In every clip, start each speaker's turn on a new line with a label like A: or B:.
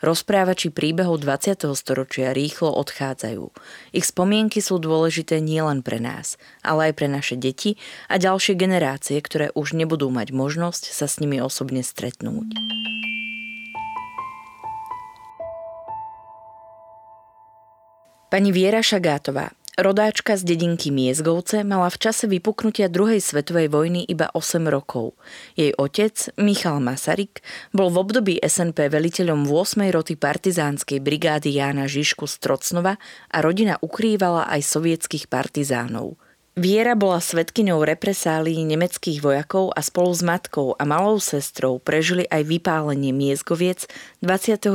A: Rozprávači príbehov 20. storočia rýchlo odchádzajú. Ich spomienky sú dôležité nielen pre nás, ale aj pre naše deti a ďalšie generácie, ktoré už nebudú mať možnosť sa s nimi osobne stretnúť. Pani Viera Šagátová, rodáčka z dedinky Miezgovce, mala v čase vypuknutia druhej svetovej vojny iba 8 rokov. Jej otec, Michal Masaryk, bol v období SNP veliteľom 8. roty partizánskej brigády Jána Žižku z Trocnova a rodina ukrývala aj sovietských partizánov. Viera bola svetkyňou represálií nemeckých vojakov a spolu s matkou a malou sestrou prežili aj vypálenie Miezgoviec 29.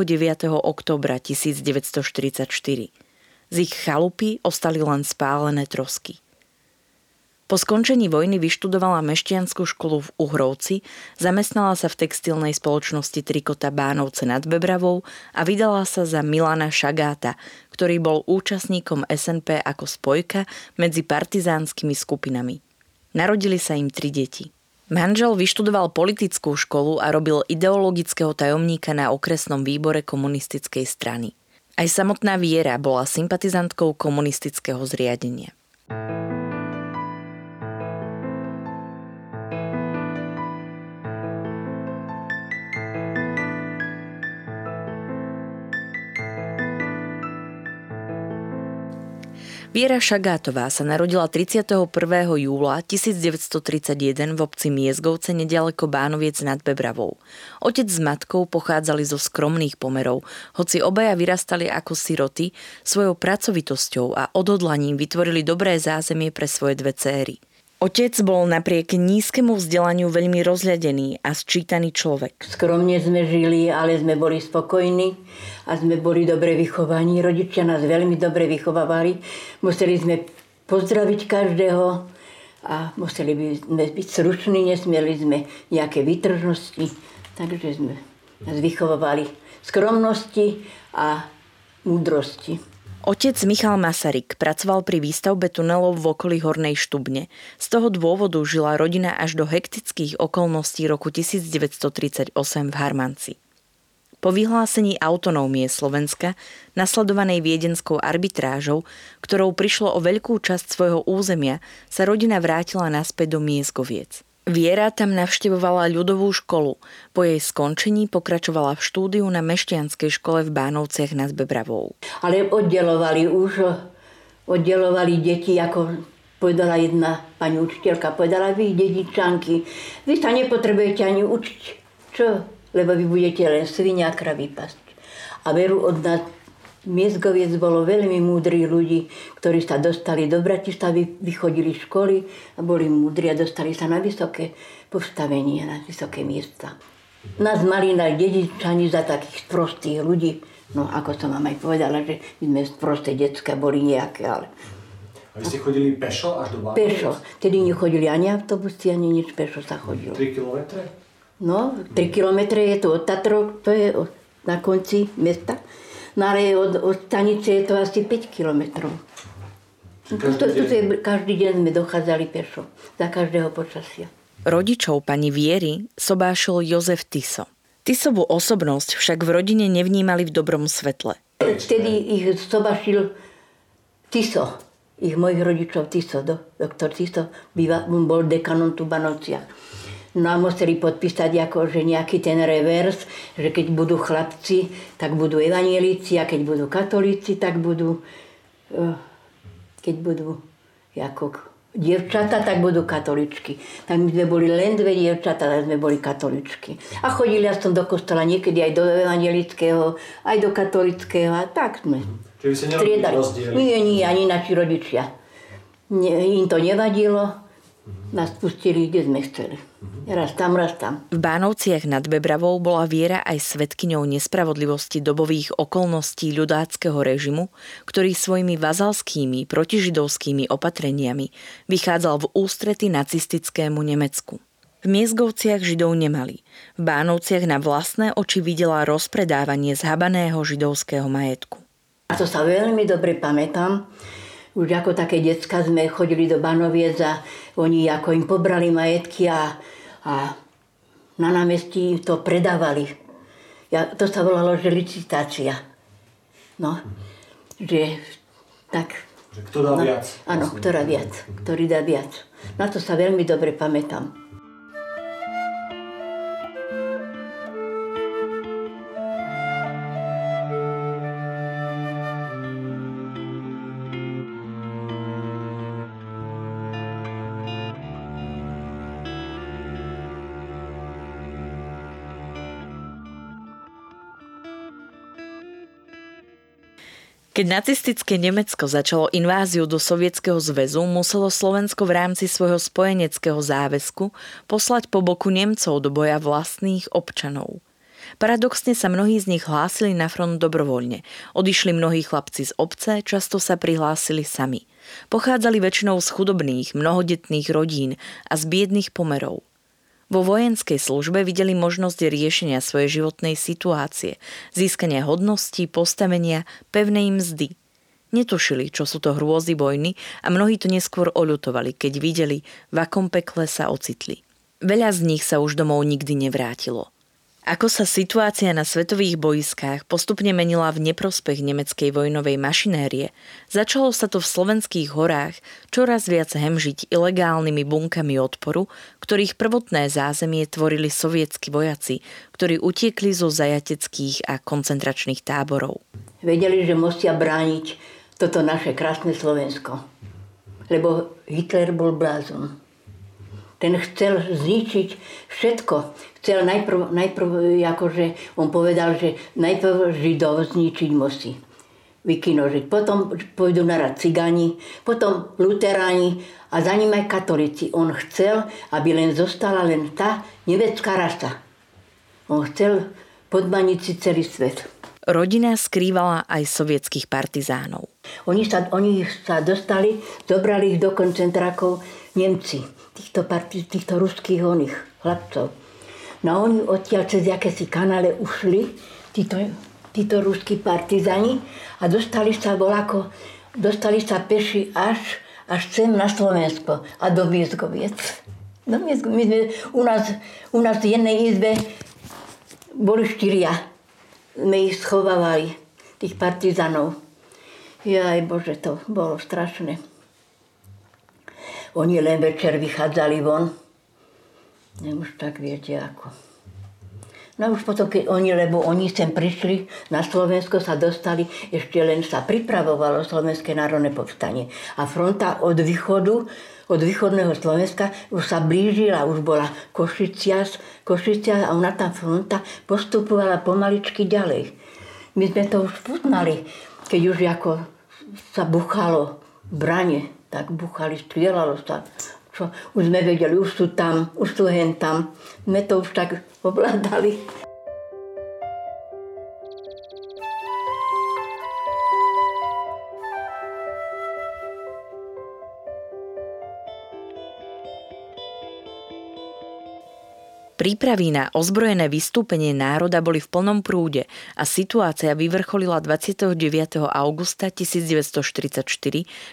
A: oktobra 1944. Z ich chalupy ostali len spálené trosky. Po skončení vojny vyštudovala meštianskú školu v Uhrovci, zamestnala sa v textilnej spoločnosti Trikota Bánovce nad Bebravou a vydala sa za Milana Šagáta, ktorý bol účastníkom SNP ako spojka medzi partizánskymi skupinami. Narodili sa im tri deti. Manžel vyštudoval politickú školu a robil ideologického tajomníka na okresnom výbore komunistickej strany. Aj samotná Viera bola sympatizantkou komunistického zriadenia. Viera Šagátová sa narodila 31. júla 1931 v obci Miezgovce nedaleko Bánoviec nad Bebravou. Otec s matkou pochádzali zo skromných pomerov, hoci obaja vyrastali ako siroty, svojou pracovitosťou a odhodlaním vytvorili dobré zázemie pre svoje dve céry. Otec bol napriek nízkemu vzdelaniu veľmi rozhľadený a sčítaný človek.
B: Skromne sme žili, ale sme boli spokojní a sme boli dobre vychovaní. Rodičia nás veľmi dobre vychovávali. Museli sme pozdraviť každého a museli by sme byť slušní, nesmieli sme nejaké výtržnosti. Takže sme nás vychovávali skromnosti a múdrosti.
A: Otec Michal Masaryk pracoval pri výstavbe tunelov v okolí Hornej Štubne. Z toho dôvodu žila rodina až do hektických okolností roku 1938 v Harmanci. Po vyhlásení autonómie Slovenska, nasledovanej viedenskou arbitrážou, ktorou prišlo o veľkú časť svojho územia, sa rodina vrátila naspäť do Miezgoviec. Viera tam navštevovala ľudovú školu. Po jej skončení pokračovala v štúdiu na Mešťanskej škole v Bánovciach nad Bebravou.
B: Ale oddelovali už, oddelovali deti, ako povedala jedna pani učiteľka, povedala, vy dedičanky, vy sa nepotrebujete ani učiť. Čo? Lebo vy budete len svinia kravy pasť. A veru od nás Miezgoviec bolo veľmi múdri ľudí, ktorí sa dostali do Bratislavy, vychodili školy a boli múdri a dostali sa na vysoké postavenie, na vysoké miesta. Nás mali na dedičani za takých prostých ľudí. No ako som vám aj povedala, že my sme prosté detská boli nejaké, ale...
C: A vy ste chodili pešo až do Bánoviec?
B: Pešo. Tedy nechodili ani autobusy, ani nič, pešo sa chodilo.
C: 3 kilometre?
B: No, 3 kilometre je to od Tatrov, to je na konci mesta. Ale od, od stanice je to asi 5 kilometrov. Každý, to, to, to je, každý deň sme dochádzali pešo, za každého počasia.
A: Rodičov pani Viery sobášil Jozef Tiso. Tisovú osobnosť však v rodine nevnímali v dobrom svetle.
B: Vtedy ich sobašil Tiso, ich mojich rodičov Tiso, do, doktor Tiso, býva, bol dekanom tu Banovcia No a museli podpísať ako, že nejaký ten revers, že keď budú chlapci, tak budú evanielici a keď budú katolíci, tak budú, eh, keď budú ako dievčata, tak budú katoličky. Tak my sme boli len dve dievčata, tak sme boli katoličky. A chodili som do kostola niekedy aj do evangelického, aj do katolického a tak sme.
C: Čiže by sa Nie,
B: nie, ani naši rodičia. Nie, im to nevadilo nás pustili, kde sme chceli. Raz tam, raz tam.
A: V Bánovciach nad Bebravou bola Viera aj svetkyňou nespravodlivosti dobových okolností ľudáckého režimu, ktorý svojimi vazalskými protižidovskými opatreniami vychádzal v ústrety nacistickému Nemecku. V Miezgovciach židov nemali. V Bánovciach na vlastné oči videla rozpredávanie zhabaného židovského majetku.
B: A to sa veľmi dobre pamätám, už ako také decka sme chodili do Banoviec a oni ako im pobrali majetky a, a na námestí to predávali. Ja, to sa volalo, že licitácia. No, že tak...
C: Že kto dá
B: no,
C: viac.
B: Áno, kto dá viac, ktorý dá viac. Na to sa veľmi dobre pamätám.
A: Keď nacistické Nemecko začalo inváziu do Sovietskeho zväzu, muselo Slovensko v rámci svojho spojeneckého záväzku poslať po boku Nemcov do boja vlastných občanov. Paradoxne sa mnohí z nich hlásili na front dobrovoľne. Odišli mnohí chlapci z obce, často sa prihlásili sami. Pochádzali väčšinou z chudobných, mnohodetných rodín a z biedných pomerov. Vo vojenskej službe videli možnosť riešenia svojej životnej situácie, získania hodností, postavenia, pevnej mzdy. Netušili, čo sú to hrôzy vojny a mnohí to neskôr oľutovali, keď videli, v akom pekle sa ocitli. Veľa z nich sa už domov nikdy nevrátilo. Ako sa situácia na svetových boiskách postupne menila v neprospech nemeckej vojnovej mašinérie, začalo sa to v slovenských horách čoraz viac hemžiť ilegálnymi bunkami odporu, ktorých prvotné zázemie tvorili sovietskí vojaci, ktorí utiekli zo zajateckých a koncentračných táborov.
B: Vedeli, že musia brániť toto naše krásne Slovensko. Lebo Hitler bol blázon. Ten chcel zničiť všetko. Chcel najprv, najprv akože on povedal, že najprv Židov zničiť musí. Vykinožiť. Potom pôjdu narad cigáni, potom luteráni a za ním aj katolíci. On chcel, aby len zostala len tá nevecká rasa. On chcel podmaniť si celý svet.
A: Rodina skrývala aj sovietských partizánov.
B: Oni sa, oni sa dostali, zobrali ich do koncentrákov Nemci, týchto, parti, týchto ruských oných chlapcov. No oni odtiaľ cez akési kanále ušli, títo, títo ruskí partizani a dostali sa volako, dostali sa peši až, až sem na Slovensko a do Viezgoviec. Do Viezgoviec. My sme, u, nás, u nás v jednej izbe boli štyria sme ich schovávali, tých partizanov. Jaj Bože, to bolo strašné. Oni len večer vychádzali von. Ne, už tak viete ako. No už potom, keď oni, lebo oni sem prišli, na Slovensko sa dostali, ešte len sa pripravovalo Slovenské národné povstanie. A fronta od východu, od východného Slovenska už sa blížila, už bola Košicia, Košicia a ona tá fronta postupovala pomaličky ďalej. My sme to už poznali, keď už ako sa buchalo brane, tak buchali, strieľalo sa. Čo, už sme vedeli, už sú tam, už sú hen tam. Sme to už tak ovládali.
A: Prípravy na ozbrojené vystúpenie národa boli v plnom prúde a situácia vyvrcholila 29. augusta 1944,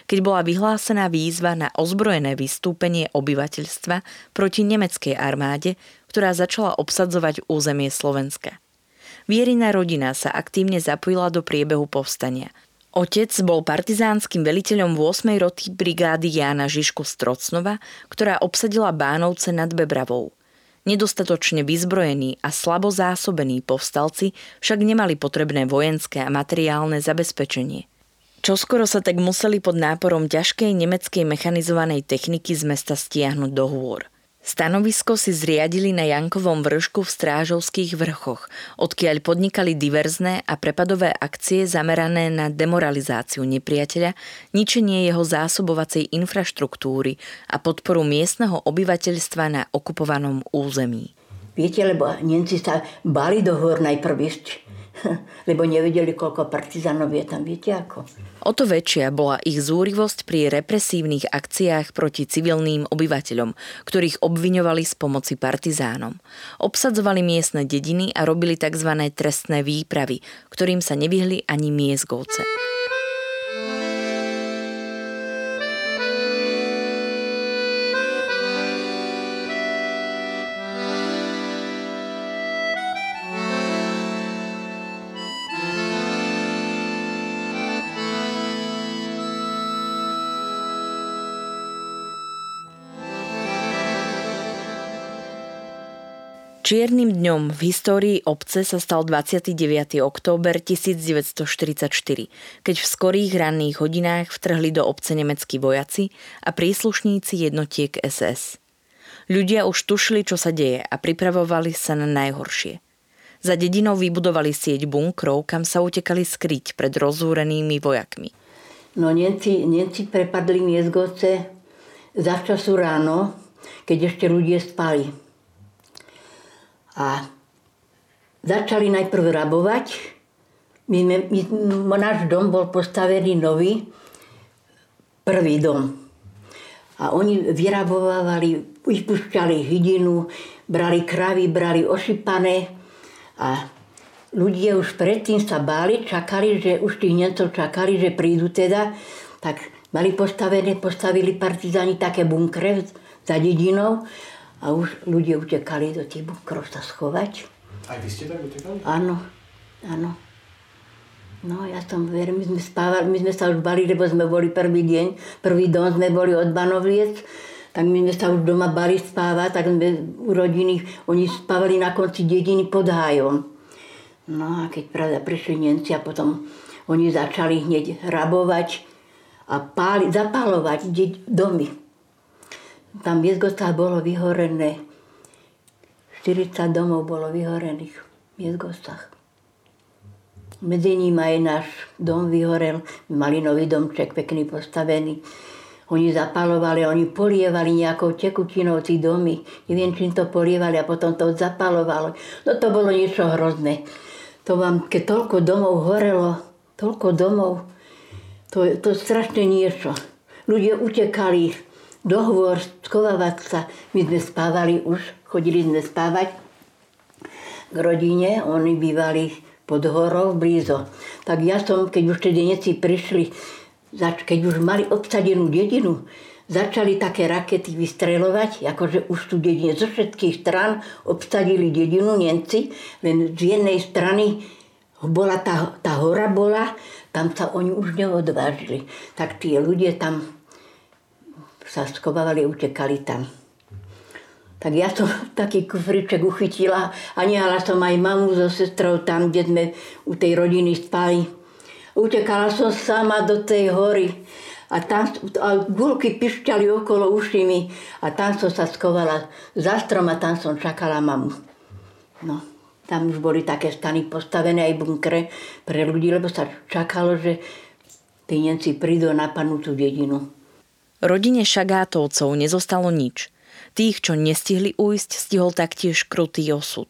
A: keď bola vyhlásená výzva na ozbrojené vystúpenie obyvateľstva proti nemeckej armáde, ktorá začala obsadzovať územie Slovenska. Vierina rodina sa aktívne zapojila do priebehu povstania. Otec bol partizánskym veliteľom 8. roty brigády Jána Žižku Strocnova, ktorá obsadila Bánovce nad Bebravou. Nedostatočne vyzbrojení a slabo zásobení povstalci však nemali potrebné vojenské a materiálne zabezpečenie. Čoskoro sa tak museli pod náporom ťažkej nemeckej mechanizovanej techniky z mesta stiahnuť do hôr. Stanovisko si zriadili na Jankovom vršku v Strážovských vrchoch, odkiaľ podnikali diverzné a prepadové akcie zamerané na demoralizáciu nepriateľa, ničenie jeho zásobovacej infraštruktúry a podporu miestneho obyvateľstva na okupovanom území.
B: Viete, lebo Nemci sa bali do hôr najprv ísť lebo nevedeli, koľko partizánov je tam. Viete ako?
A: O to väčšia bola ich zúrivosť pri represívnych akciách proti civilným obyvateľom, ktorých obviňovali z pomoci partizánom. Obsadzovali miestne dediny a robili tzv. trestné výpravy, ktorým sa nevyhli ani miezgovce. Čiernym dňom v histórii obce sa stal 29. október 1944, keď v skorých ranných hodinách vtrhli do obce nemeckí vojaci a príslušníci jednotiek SS. Ľudia už tušili, čo sa deje a pripravovali sa na najhoršie. Za dedinou vybudovali sieť bunkrov, kam sa utekali skryť pred rozúrenými vojakmi.
B: No Nemci, Nemci prepadli Miezgoce za času ráno, keď ešte ľudia spali a začali najprv rabovať. My, my, náš dom bol postavený nový, prvý dom. A oni vyrabovávali, vypušťali hydinu, brali kravy, brali ošípané a ľudia už predtým sa báli, čakali, že už tých Nemcov čakali, že prídu teda, tak mali postavené, postavili partizáni také bunkre za dedinou a už ľudia utekali do tých bunkrov sa schovať.
C: Aj vy ste tak utekali?
B: Áno, áno. No ja som verím, my sme spávali, my sme sa už bali, lebo sme boli prvý deň, prvý dom sme boli od Banovliec, tak my sme sa už doma bali spávať, tak sme u rodiny, oni spávali na konci dediny pod hájom. No a keď pravda prišli Nemci a potom oni začali hneď rabovať a páli, zapálovať domy tam v Jezgostách bolo vyhorené. 40 domov bolo vyhorených v Jezgostách. Medzi nimi aj náš dom vyhorel. Mali nový domček, pekný postavený. Oni zapalovali, oni polievali nejakou tekutinou tí domy. Neviem, čím to polievali a potom to zapalovalo. No to bolo niečo hrozné. To vám, keď toľko domov horelo, toľko domov, to to strašne niečo. Ľudia utekali, dohovor schovávať sa. My sme spávali už, chodili sme spávať k rodine, oni bývali pod horou blízo. Tak ja som, keď už tie prišli, keď už mali obsadenú dedinu, začali také rakety vystreľovať, akože už tu dedine zo všetkých stran obsadili dedinu Nemci, len z jednej strany bola tá, tá hora bola, tam sa oni už neodvážili. Tak tie ľudia tam sa skovávali, utekali tam. Tak ja som taký kufriček uchytila a nehala som aj mamu so sestrou tam, kde sme u tej rodiny spali. Utekala som sama do tej hory a tam a gulky pišťali okolo uši mi a tam som sa skovala za strom a tam som čakala mamu. No, tam už boli také stany postavené aj bunkre pre ľudí, lebo sa čakalo, že tí Nemci prídu na panúcu dedinu.
A: Rodine Šagátovcov nezostalo nič. Tých, čo nestihli ujsť, stihol taktiež krutý osud.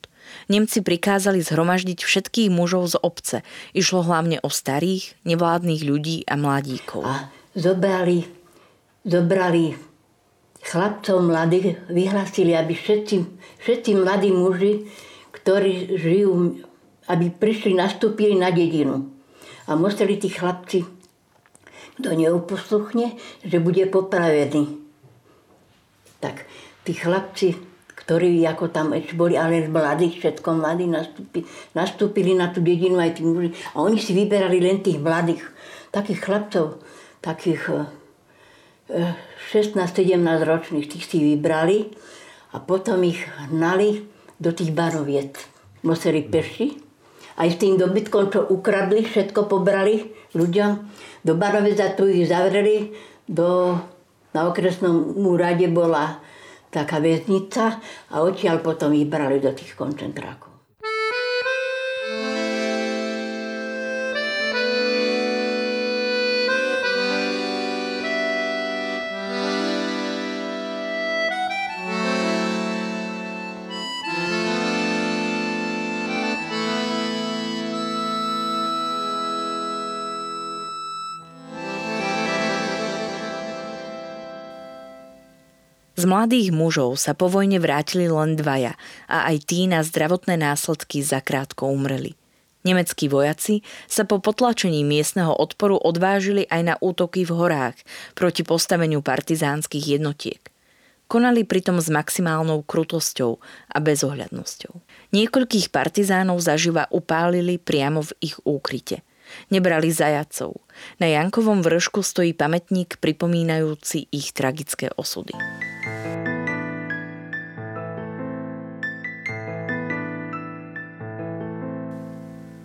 A: Nemci prikázali zhromaždiť všetkých mužov z obce. Išlo hlavne o starých, nevládnych ľudí a mladíkov.
B: A zobrali, zobrali chlapcov mladých, vyhlásili, aby všetci, všetci mladí muži, ktorí žijú, aby prišli, nastúpili na dedinu. A museli tí chlapci kto neuposluchne, že bude popravený. Tak tí chlapci, ktorí ako tam ešte boli, ale mladí, všetko mladí, nastúpili, nastúpili na tú dedinu aj tí muži. A oni si vyberali len tých mladých, takých chlapcov, takých 16-17 eh, ročných, tých si vybrali a potom ich hnali do tých baroviet. Museli peši. Aj s tým dobytkom, čo ukradli, všetko pobrali ľuďom do Barovica tu ich zavreli, do, na okresnom úrade bola taká väznica a odtiaľ potom ich brali do tých koncentrákov.
A: Z mladých mužov sa po vojne vrátili len dvaja a aj tí na zdravotné následky zakrátko umreli. Nemeckí vojaci sa po potlačení miestneho odporu odvážili aj na útoky v horách proti postaveniu partizánskych jednotiek. Konali pritom s maximálnou krutosťou a bezohľadnosťou. Niekoľkých partizánov zaživa upálili priamo v ich úkryte. Nebrali zajacov. Na Jankovom vršku stojí pamätník pripomínajúci ich tragické osudy.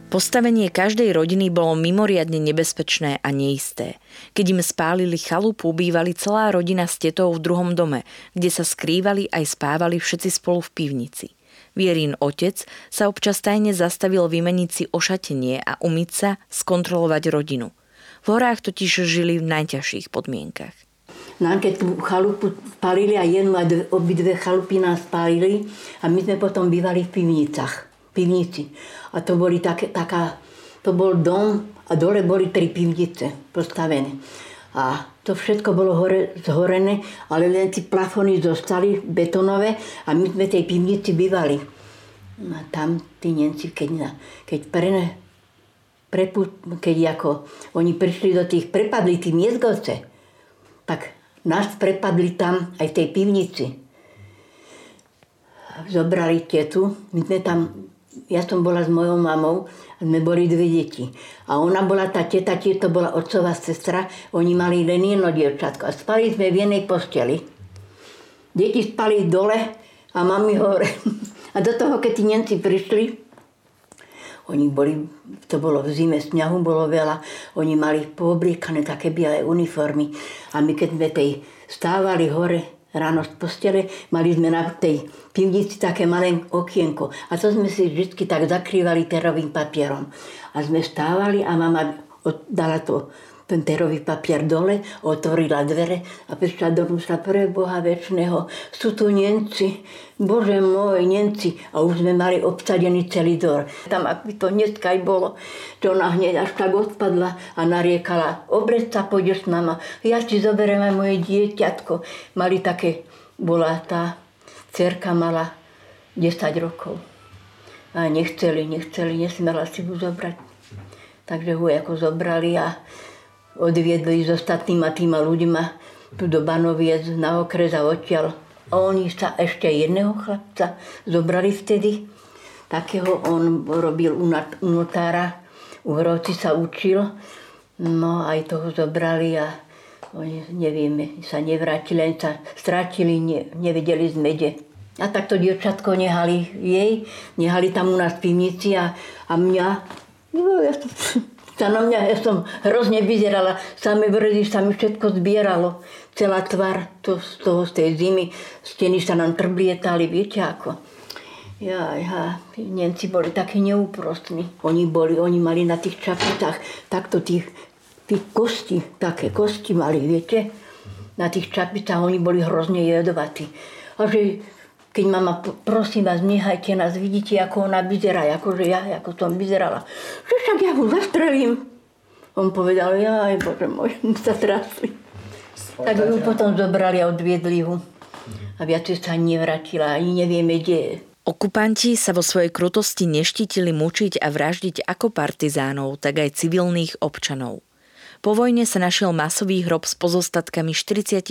A: Postavenie každej rodiny bolo mimoriadne nebezpečné a neisté. Keď im spálili chalupu, bývali celá rodina s tetou v druhom dome, kde sa skrývali aj spávali všetci spolu v pivnici. Vierín otec sa občas tajne zastavil vymeniť si ošatenie a umyť sa, skontrolovať rodinu. V horách totiž žili v najťažších podmienkach.
B: Nám keď tú chalupu spálili a jednu a obidve chalupy nás spálili a my sme potom bývali v pivnicách pivnici. A to boli také, taká, to bol dom a dole boli tri pivnice postavené. A to všetko bolo hore, zhorené, ale len tie plafony zostali betonové a my sme tej pivnici bývali. A tam tí Nemci, keď, keď pre, prepu, keď ako oni prišli do tých, prepadli tí miezgovce, tak nás prepadli tam aj v tej pivnici. Zobrali tetu, my sme tam ja som bola s mojou mamou, sme boli dve deti. A ona bola tá teta, to bola otcová sestra, oni mali len jedno dievčatko. A spali sme v jednej posteli. Deti spali dole a mami hore. A do toho, keď tí Nemci prišli, oni boli, to bolo v zime, sňahu bolo veľa, oni mali poobliekané také biele uniformy. A my keď sme tej stávali hore, ráno z postele, mali sme na tej pivnici také malé okienko a to sme si vždy tak zakrývali terovým papierom. A sme stávali a mama dala to ten terový papier dole, otvorila dvere a prišla do vnútra pre Boha väčšného. Sú tu Nemci, Bože môj, Nemci. A už sme mali obsadený celý dvor. Tam, ak by to dneska aj bolo, to ona hneď až tak odpadla a nariekala, obreť sa, pôjdeš s nama. Ja ti zoberiem aj moje dieťatko. Mali také, bola tá cerka mala 10 rokov. A nechceli, nechceli, nesmela si ho zobrať. Takže ho ako zobrali a odviedli s ostatnýma týma ľuďma tu do Banoviec na okres a odtiaľ. A oni sa ešte jedného chlapca zobrali vtedy. Takého on robil u notára, u Hrovci sa učil. No aj toho zobrali a oni, nevieme, sa nevrátili, len sa stratili, ne, nevedeli z mede. A takto dievčatko nehali jej, nehali tam u nás v pivnici a, a mňa, no ja to, sa na mňa, ja som hrozne vyzerala, same vrdy sa mi všetko zbieralo, celá tvár to, z toho, z tej zimy, steny sa nám trblietali, viete ako. Ja, ja, Nemci boli takí neúprostní. Oni boli, oni mali na tých čapicách takto tých, tých kosti, také kosti mali, viete. Na tých čapicách oni boli hrozne jedovatí. A že keď mama, prosím vás, nehajte nás, vidíte, ako ona vyzerá, akože ja, ako som vyzerala. Že však ja ho zastrelím. On povedal, ja aj bože môj, sa trasli. Tak ju potom zobrali a odviedli ho. A viac sa nevrátila, ani nevieme, kde je.
A: Okupanti sa vo svojej krutosti neštítili mučiť a vraždiť ako partizánov, tak aj civilných občanov. Po vojne sa našiel masový hrob s pozostatkami 44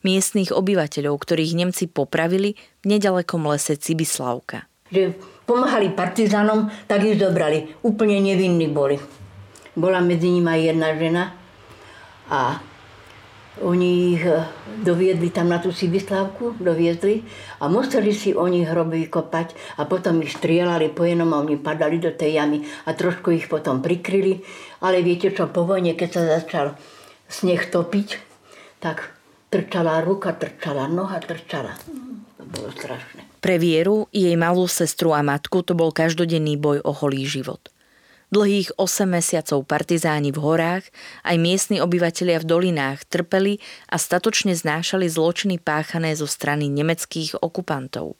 A: miestných obyvateľov, ktorých Nemci popravili v nedalekom lese Cibislavka.
B: Že pomáhali partizánom, tak ich zobrali. Úplne nevinní boli. Bola medzi nimi aj jedna žena a oni ich eh, doviedli tam na tú Sibislavku, doviedli a museli si oni hroby vykopať a potom ich strieľali po jednom a oni padali do tej jamy a trošku ich potom prikryli. Ale viete čo, po vojne, keď sa začal sneh topiť, tak trčala ruka, trčala noha, trčala. To bolo strašné.
A: Pre Vieru, jej malú sestru a matku to bol každodenný boj o holý život. Dlhých 8 mesiacov partizáni v horách, aj miestni obyvatelia v dolinách trpeli a statočne znášali zločiny páchané zo strany nemeckých okupantov.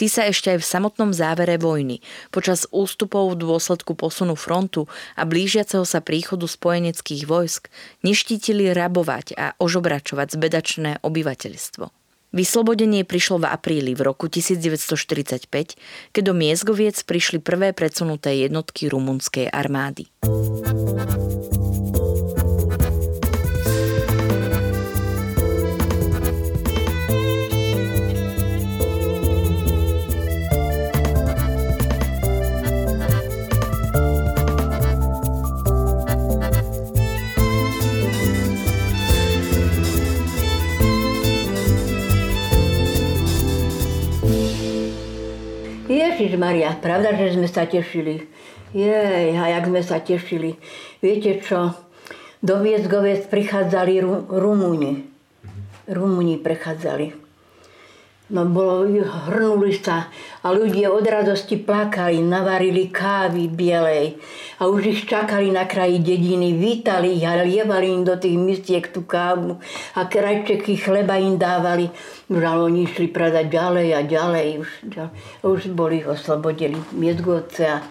A: Tí sa ešte aj v samotnom závere vojny, počas ústupov v dôsledku posunu frontu a blížiaceho sa príchodu spojeneckých vojsk, neštítili rabovať a ožobračovať zbedačné obyvateľstvo. Vyslobodenie prišlo v apríli v roku 1945, keď do Miezgoviec prišli prvé predsunuté jednotky rumunskej armády.
B: Ježiš Maria, pravda, že sme sa tešili. Jej, a jak sme sa tešili. Viete čo, do Viezgovec prichádzali Ru- Rumúni. Rumúni prechádzali. No bolo, hrnuli sa a ľudia od radosti plakali, navarili kávy bielej a už ich čakali na kraji dediny, vítali ich a lievali im do tých mistiek tú kávu a krajčeky chleba im dávali. Už ale oni išli predať ďalej a ďalej, už, ďalej. už boli oslobodili miestgovce a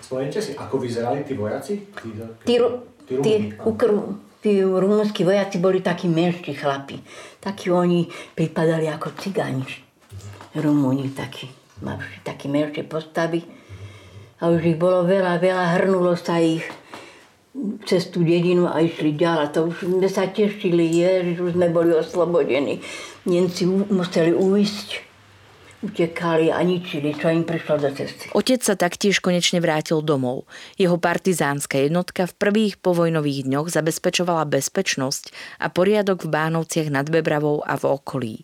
C: Spomente si, ako vyzerali tí vojaci? Tí,
B: tí, ru-
C: tí
B: tí,
C: Rumúni, áno.
B: ukr, tí rumúnsky vojaci boli takí menší chlapi. Takí oni pripadali ako cigáni. Rumúni takí. Mali také menšie postavy. A už ich bolo veľa, veľa, hrnulo sa ich cez tú dedinu a išli ďalej. To už sme sa tešili, ježiš, už sme boli oslobodení. Nemci museli uísť, utekali a ničili, čo im prišlo do cesty.
A: Otec sa taktiež konečne vrátil domov. Jeho partizánska jednotka v prvých povojnových dňoch zabezpečovala bezpečnosť a poriadok v Bánovciach nad Bebravou a v okolí.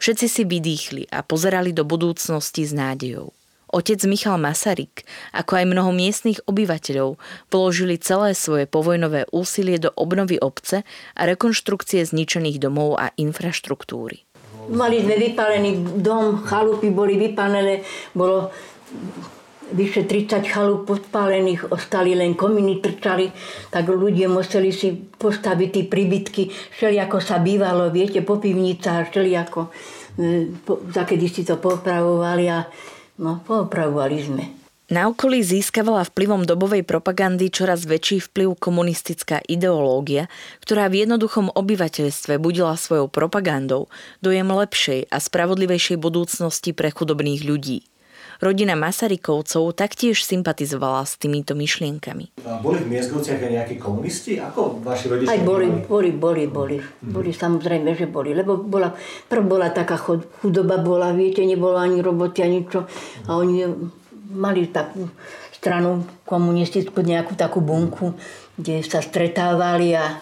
A: Všetci si vydýchli a pozerali do budúcnosti s nádejou. Otec Michal Masaryk, ako aj mnoho miestnych obyvateľov, položili celé svoje povojnové úsilie do obnovy obce a rekonštrukcie zničených domov a infraštruktúry.
B: Mali sme vypálený dom, chalupy boli vypálené, bolo vyše 30 chalup podpálených, ostali len kominy trčali, tak ľudia museli si postaviť tie príbytky, všelijako sa bývalo, viete, po pivnicách, všelijako, e, po, zakedy si to popravovali a no, popravovali sme.
A: Na okolí získavala vplyvom dobovej propagandy čoraz väčší vplyv komunistická ideológia, ktorá v jednoduchom obyvateľstve budila svojou propagandou dojem lepšej a spravodlivejšej budúcnosti pre chudobných ľudí. Rodina Masarykovcov taktiež sympatizovala s týmito myšlienkami.
C: A boli v Miezgovciach aj nejakí komunisti? Ako vaši rodičia?
B: Aj boli, boli, boli, boli. Boli samozrejme, že boli. Lebo bola, prv bola taká chod- chudoba, bola, viete, nebolo ani roboty, ani čo. A oni mali takú stranu komunistickú, nejakú takú bunku, kde sa stretávali a,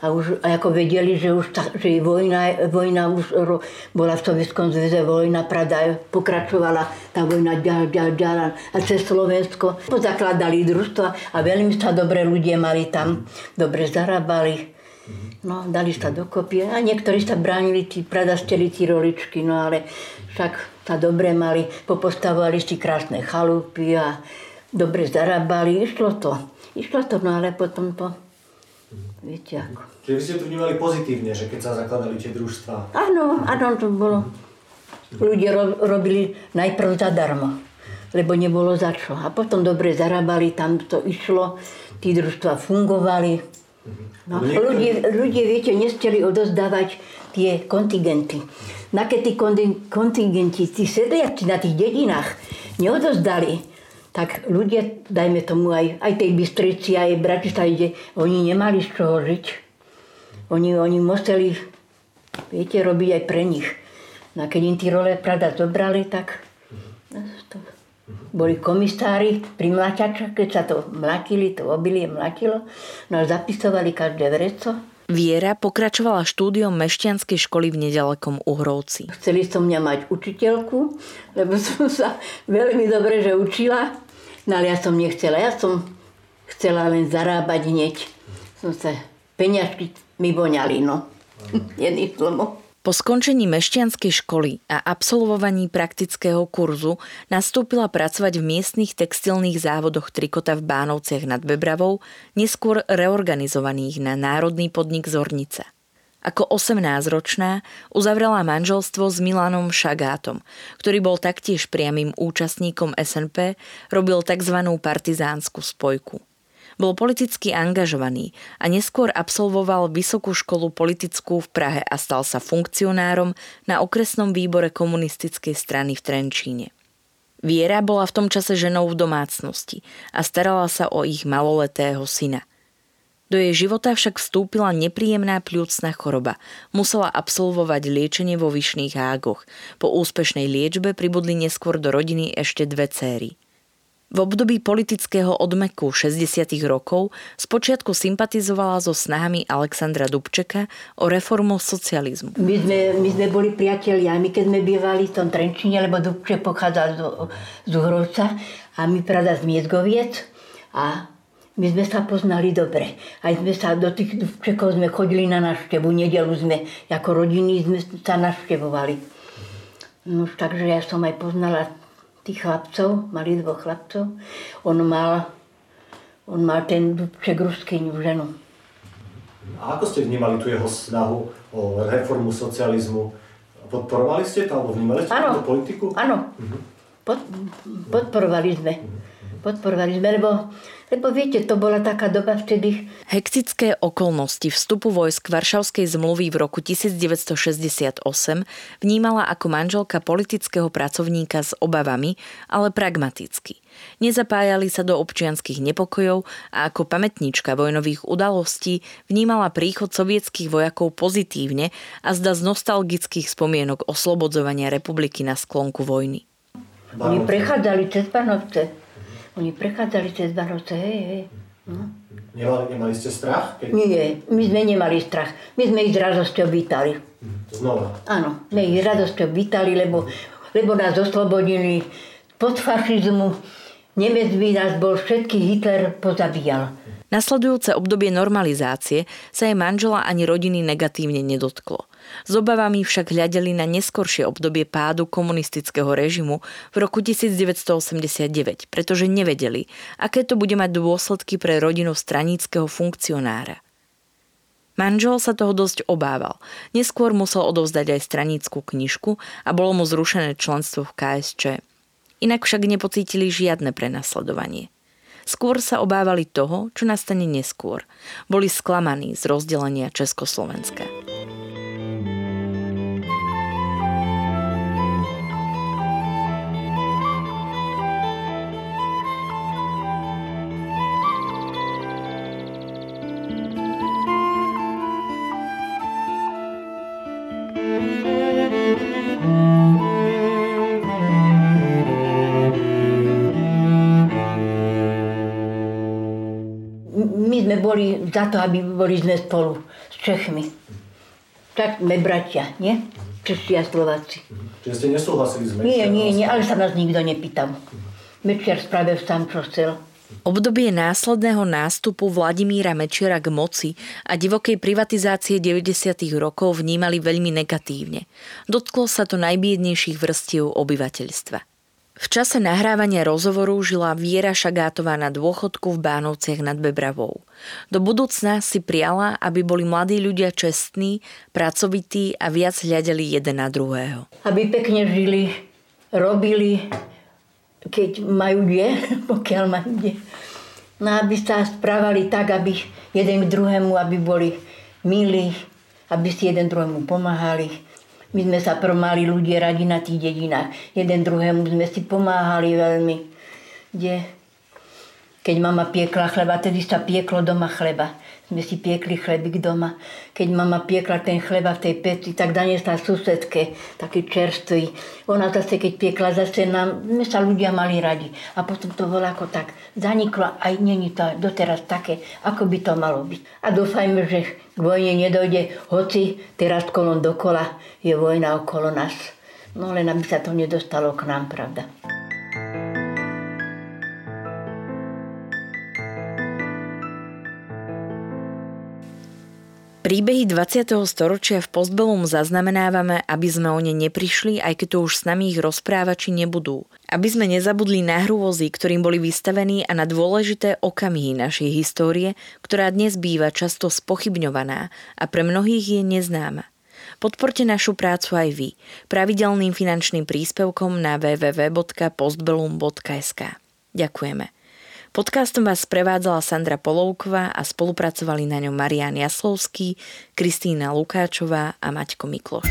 B: a už a ako vedeli, že už ta, že vojna, vojna už ro, bola v Sovietskom zväze, vojna, pravda, pokračovala tá vojna ďal, ďal, ďal a cez Slovensko. Pozakladali družstva a veľmi sa dobre ľudia mali tam, dobre zarábali. No, dali sa dokopy a niektorí sa bránili, tí predasteli tí roličky, no ale však sa dobre mali, popostavovali si krásne chalupy a dobre zarábali, išlo to. Išlo to, no ale potom to, viete ako.
C: Čiže vy ste to vnímali pozitívne, že keď sa zakladali tie družstva.
B: Áno, áno, to bolo. Ľudia ro- robili najprv zadarmo, lebo nebolo za čo. A potom dobre zarábali, tam to išlo, tí družstva fungovali. No,
C: Ale niektorí-
B: ľudia, ľudia, viete, nesteli odozdávať tie kontingenty. Na keď tí konti- kontingenti, tí sedliaci na tých dedinách neodozdali, tak ľudia, dajme tomu aj, aj tej Bystrici, aj Bratislave, oni nemali z čoho žiť. Oni, oni museli, viete, robiť aj pre nich. No a keď im tí role Prada zobrali, tak no, to, boli komisári pri mlaťačoch, keď sa to mlatili, to obilie mlatilo, no a zapisovali každé vreco.
A: Viera pokračovala štúdiom mešťanskej školy v nedalekom Uhrovci.
B: Chceli som mňa mať učiteľku, lebo som sa veľmi dobre, že učila, no ale ja som nechcela, ja som chcela len zarábať hneď. Som sa, peňažky mi voňali, no. Jedný slovo.
A: Po skončení mešťanskej školy a absolvovaní praktického kurzu nastúpila pracovať v miestnych textilných závodoch Trikota v Bánovciach nad Bebravou, neskôr reorganizovaných na Národný podnik Zornica. Ako 18-ročná uzavrela manželstvo s Milanom Šagátom, ktorý bol taktiež priamým účastníkom SNP, robil tzv. partizánsku spojku. Bol politicky angažovaný a neskôr absolvoval Vysokú školu politickú v Prahe a stal sa funkcionárom na okresnom výbore komunistickej strany v Trenčíne. Viera bola v tom čase ženou v domácnosti a starala sa o ich maloletého syna. Do jej života však vstúpila nepríjemná pľúcna choroba. Musela absolvovať liečenie vo Vyšných hágoch. Po úspešnej liečbe pribudli neskôr do rodiny ešte dve céry. V období politického odmeku 60. rokov spočiatku sympatizovala so snahami Alexandra Dubčeka o reformu socializmu.
B: My sme, my sme boli priatelia, my keď sme bývali v tom Trenčine, lebo Dubček pochádzal z, z Uhrovca a my pravda z Miezgoviec a my sme sa poznali dobre. Aj sme sa do tých Dubčekov sme chodili na návštevu, nedelu sme ako rodiny sme sa navštevovali. No takže ja som aj poznala tých chlapcov, mali dvoch chlapcov. On mal, on mal ten Dubček ruskyňu ženu.
C: A ako ste vnímali tu jeho snahu o reformu socializmu? Podporovali ste to, alebo vnímali ste
B: ano,
C: tú politiku?
B: Áno, uh-huh. Pod, podporovali sme. Podporovali lebo lebo viete, to bola taká doba vtedy.
A: Hektické okolnosti vstupu vojsk Varšavskej zmluvy v roku 1968 vnímala ako manželka politického pracovníka s obavami, ale pragmaticky. Nezapájali sa do občianských nepokojov a ako pamätníčka vojnových udalostí vnímala príchod sovietských vojakov pozitívne a zda z nostalgických spomienok oslobodzovania republiky na sklonku vojny.
B: Oni prechádzali cez Panovce. Oni prechádzali cez Barovce, hej, hej. No.
C: Nemali, nemali ste strach?
B: Keď... Nie, my sme nemali strach. My sme ich s radosťou vítali.
C: Znova?
B: Áno, my ich s radosťou vítali, lebo, lebo nás oslobodili pod fašizmu. Nemec by nás bol všetky Hitler pozabíjal.
A: Nasledujúce obdobie normalizácie sa jej manžela ani rodiny negatívne nedotklo. S obavami však hľadeli na neskoršie obdobie pádu komunistického režimu v roku 1989, pretože nevedeli, aké to bude mať dôsledky pre rodinu straníckého funkcionára. Manžel sa toho dosť obával. Neskôr musel odovzdať aj straníckú knižku a bolo mu zrušené členstvo v KSČ. Inak však nepocítili žiadne prenasledovanie. Skôr sa obávali toho, čo nastane neskôr. Boli sklamaní z rozdelenia Československa.
B: Za to, aby boli sme spolu s Čechmi. Tak sme bratia, nie? Češi a Slováci.
C: Čiže ste nesúhlasili s Mečiarom?
B: Nie, nie, nie, ale sa nás nikto nepýtal. Mečiar spravil sám, čo chcel.
A: Obdobie následného nástupu Vladimíra Mečiara k moci a divokej privatizácie 90. rokov vnímali veľmi negatívne. Dotklo sa to najbiednejších vrstiev obyvateľstva. V čase nahrávania rozhovoru žila Viera Šagátová na dôchodku v Bánovciach nad Bebravou. Do budúcna si priala, aby boli mladí ľudia čestní, pracovití a viac hľadeli jeden na druhého.
B: Aby pekne žili, robili, keď majú kde, pokiaľ majú kde. No aby sa správali tak, aby jeden k druhému, aby boli milí, aby si jeden druhému pomáhali my sme sa promali ľudia radi na tých dedinách. Jeden druhému sme si pomáhali veľmi. Kde? Keď mama piekla chleba, tedy sa pieklo doma chleba sme si piekli chlebík doma. Keď mama piekla ten chleba v tej peci, tak daniesla susedke, taký čerstvý. Ona zase, keď piekla, zase nám, my sa ľudia mali radi. A potom to bolo ako tak, zaniklo, aj není to doteraz také, ako by to malo byť. A dúfajme, že k vojne nedojde, hoci teraz kolom dokola je vojna okolo nás. No len aby sa to nedostalo k nám, pravda.
A: Príbehy 20. storočia v Postbellum zaznamenávame, aby sme o ne neprišli, aj keď to už s nami ich rozprávači nebudú. Aby sme nezabudli na hrôzy, ktorým boli vystavení a na dôležité okamihy našej histórie, ktorá dnes býva často spochybňovaná a pre mnohých je neznáma. Podporte našu prácu aj vy pravidelným finančným príspevkom na www.postbellum.sk. Ďakujeme. Podcastom vás prevádzala Sandra Polovková a spolupracovali na ňom Marian Jaslovský, Kristýna Lukáčová a Maťko Mikloš.